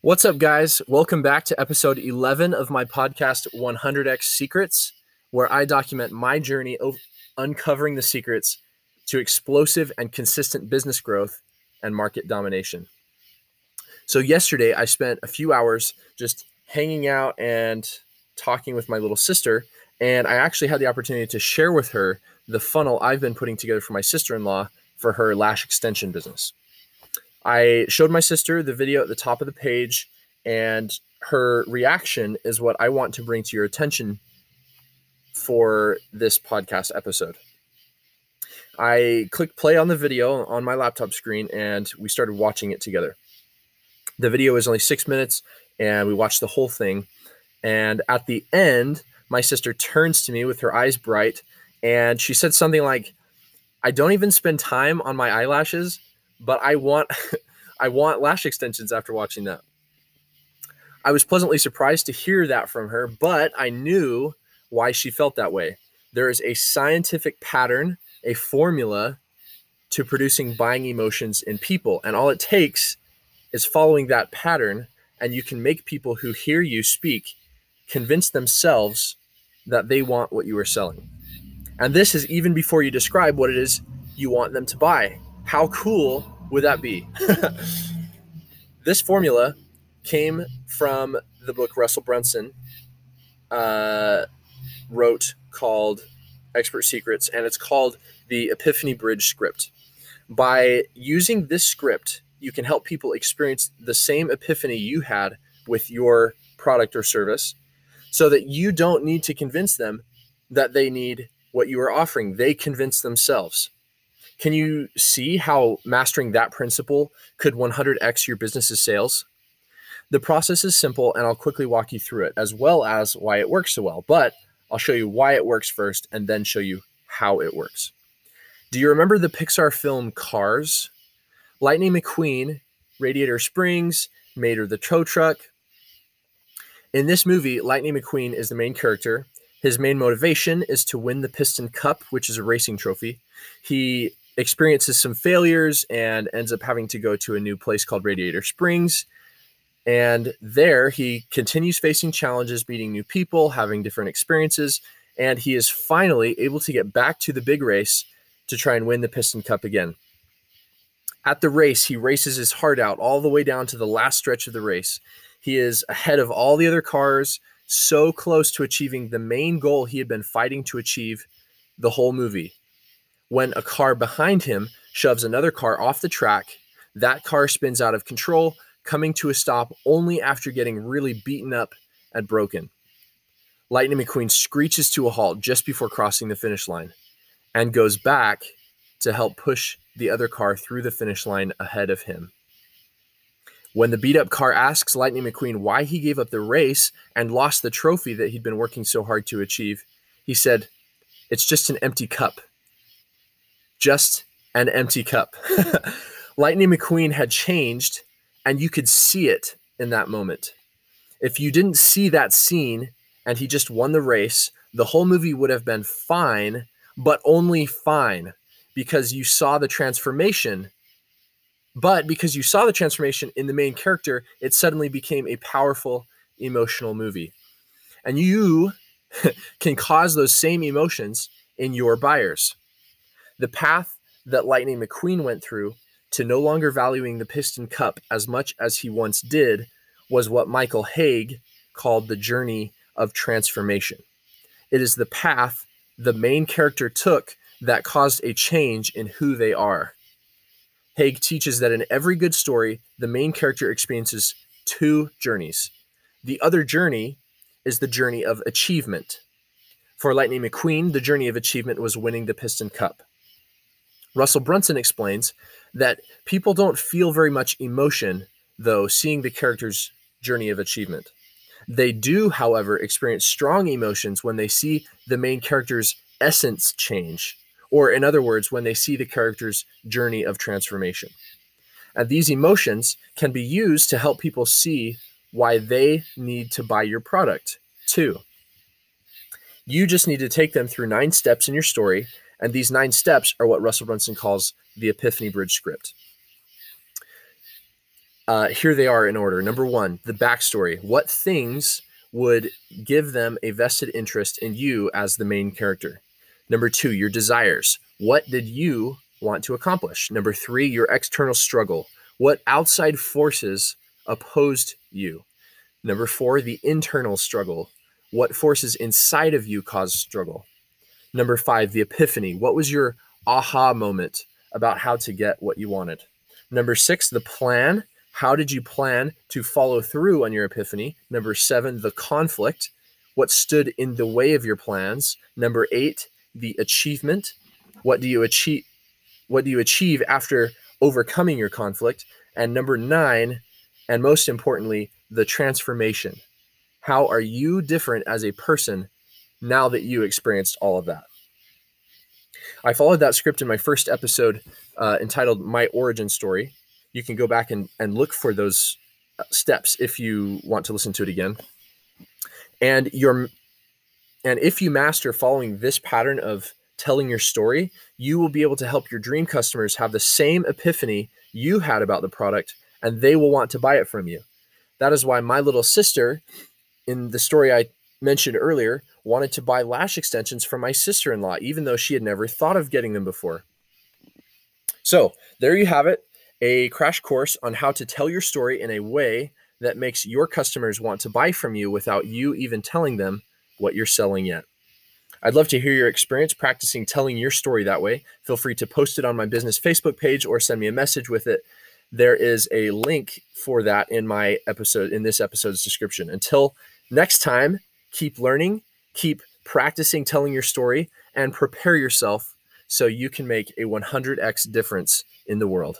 What's up, guys? Welcome back to episode 11 of my podcast, 100x Secrets, where I document my journey of uncovering the secrets to explosive and consistent business growth and market domination. So, yesterday I spent a few hours just hanging out and talking with my little sister, and I actually had the opportunity to share with her the funnel I've been putting together for my sister in law for her lash extension business. I showed my sister the video at the top of the page, and her reaction is what I want to bring to your attention for this podcast episode. I clicked play on the video on my laptop screen and we started watching it together. The video is only six minutes and we watched the whole thing. And at the end, my sister turns to me with her eyes bright and she said something like, I don't even spend time on my eyelashes but I want I want lash extensions after watching that. I was pleasantly surprised to hear that from her, but I knew why she felt that way. There is a scientific pattern, a formula to producing buying emotions in people, and all it takes is following that pattern and you can make people who hear you speak convince themselves that they want what you are selling. And this is even before you describe what it is you want them to buy. How cool would that be? this formula came from the book Russell Brunson uh, wrote called Expert Secrets, and it's called the Epiphany Bridge script. By using this script, you can help people experience the same epiphany you had with your product or service so that you don't need to convince them that they need what you are offering. They convince themselves. Can you see how mastering that principle could 100x your business's sales? The process is simple, and I'll quickly walk you through it, as well as why it works so well. But I'll show you why it works first and then show you how it works. Do you remember the Pixar film Cars? Lightning McQueen, Radiator Springs, Mater the tow truck. In this movie, Lightning McQueen is the main character. His main motivation is to win the Piston Cup, which is a racing trophy. He experiences some failures and ends up having to go to a new place called Radiator Springs. And there he continues facing challenges, meeting new people, having different experiences, and he is finally able to get back to the big race to try and win the Piston Cup again. At the race, he races his heart out all the way down to the last stretch of the race. He is ahead of all the other cars, so close to achieving the main goal he had been fighting to achieve the whole movie when a car behind him shoves another car off the track. That car spins out of control, coming to a stop only after getting really beaten up and broken. Lightning McQueen screeches to a halt just before crossing the finish line and goes back to help push the other car through the finish line ahead of him. When the beat up car asks Lightning McQueen why he gave up the race and lost the trophy that he'd been working so hard to achieve, he said, It's just an empty cup just an empty cup. Lightning McQueen had changed, and you could see it in that moment. If you didn't see that scene and he just won the race, the whole movie would have been fine, but only fine because you saw the transformation. But because you saw the transformation in the main character, it suddenly became a powerful emotional movie. And you can cause those same emotions in your buyers. The path that Lightning McQueen went through to no longer valuing the Piston Cup as much as he once did was what Michael Hauge called the journey of transformation. It is the path the main character took that caused a change in who they are. Hauge teaches that in every good story, the main character experiences two journeys. The other journey is the journey of achievement. For Lightning McQueen, the journey of achievement was winning the Piston Cup. Russell Brunson explains that people don't feel very much emotion, though, seeing the character's journey of achievement. They do, however, experience strong emotions when they see the main character's essence change, or in other words, when they see the character's journey of transformation. And these emotions can be used to help people see why they need to buy your product, too. You just need to take them through nine steps in your story and these nine steps are what Russell Brunson calls the Epiphany Bridge script. Uh, here they are in order. Number one, the backstory. What things would give them a vested interest in you as the main character? Number two, your desires. What did you want to accomplish? Number three, your external struggle. What outside forces opposed you? Number four, the internal struggle. What forces inside of you caused struggle? Number five, the epiphany. What was your aha moment about how to get what you wanted? Number six, the plan. How did you plan to follow through on your epiphany? Number seven, the conflict. What stood in the way of your plans? Number eight, the achievement. What do you achieve? What do you achieve after overcoming your conflict? And number nine, and most importantly, the transformation. How are you different as a person now that you experienced all of that? I followed that script in my first episode uh, entitled My Origin Story. You can go back and, and look for those uh, steps if you want to listen to it again. And your and if you master following this pattern of telling your story, you will be able to help your dream customers have the same epiphany you had about the product and they will want to buy it from you. That is why my little sister, in the story I mentioned earlier, wanted to buy lash extensions from my sister in law, even though she had never thought of getting them before. So, there you have it a crash course on how to tell your story in a way that makes your customers want to buy from you without you even telling them what you're selling yet. I'd love to hear your experience practicing telling your story that way. Feel free to post it on my business Facebook page or send me a message with it there is a link for that in my episode in this episode's description. Until next time, keep learning, keep practicing telling your story and prepare yourself so you can make a 100x difference in the world.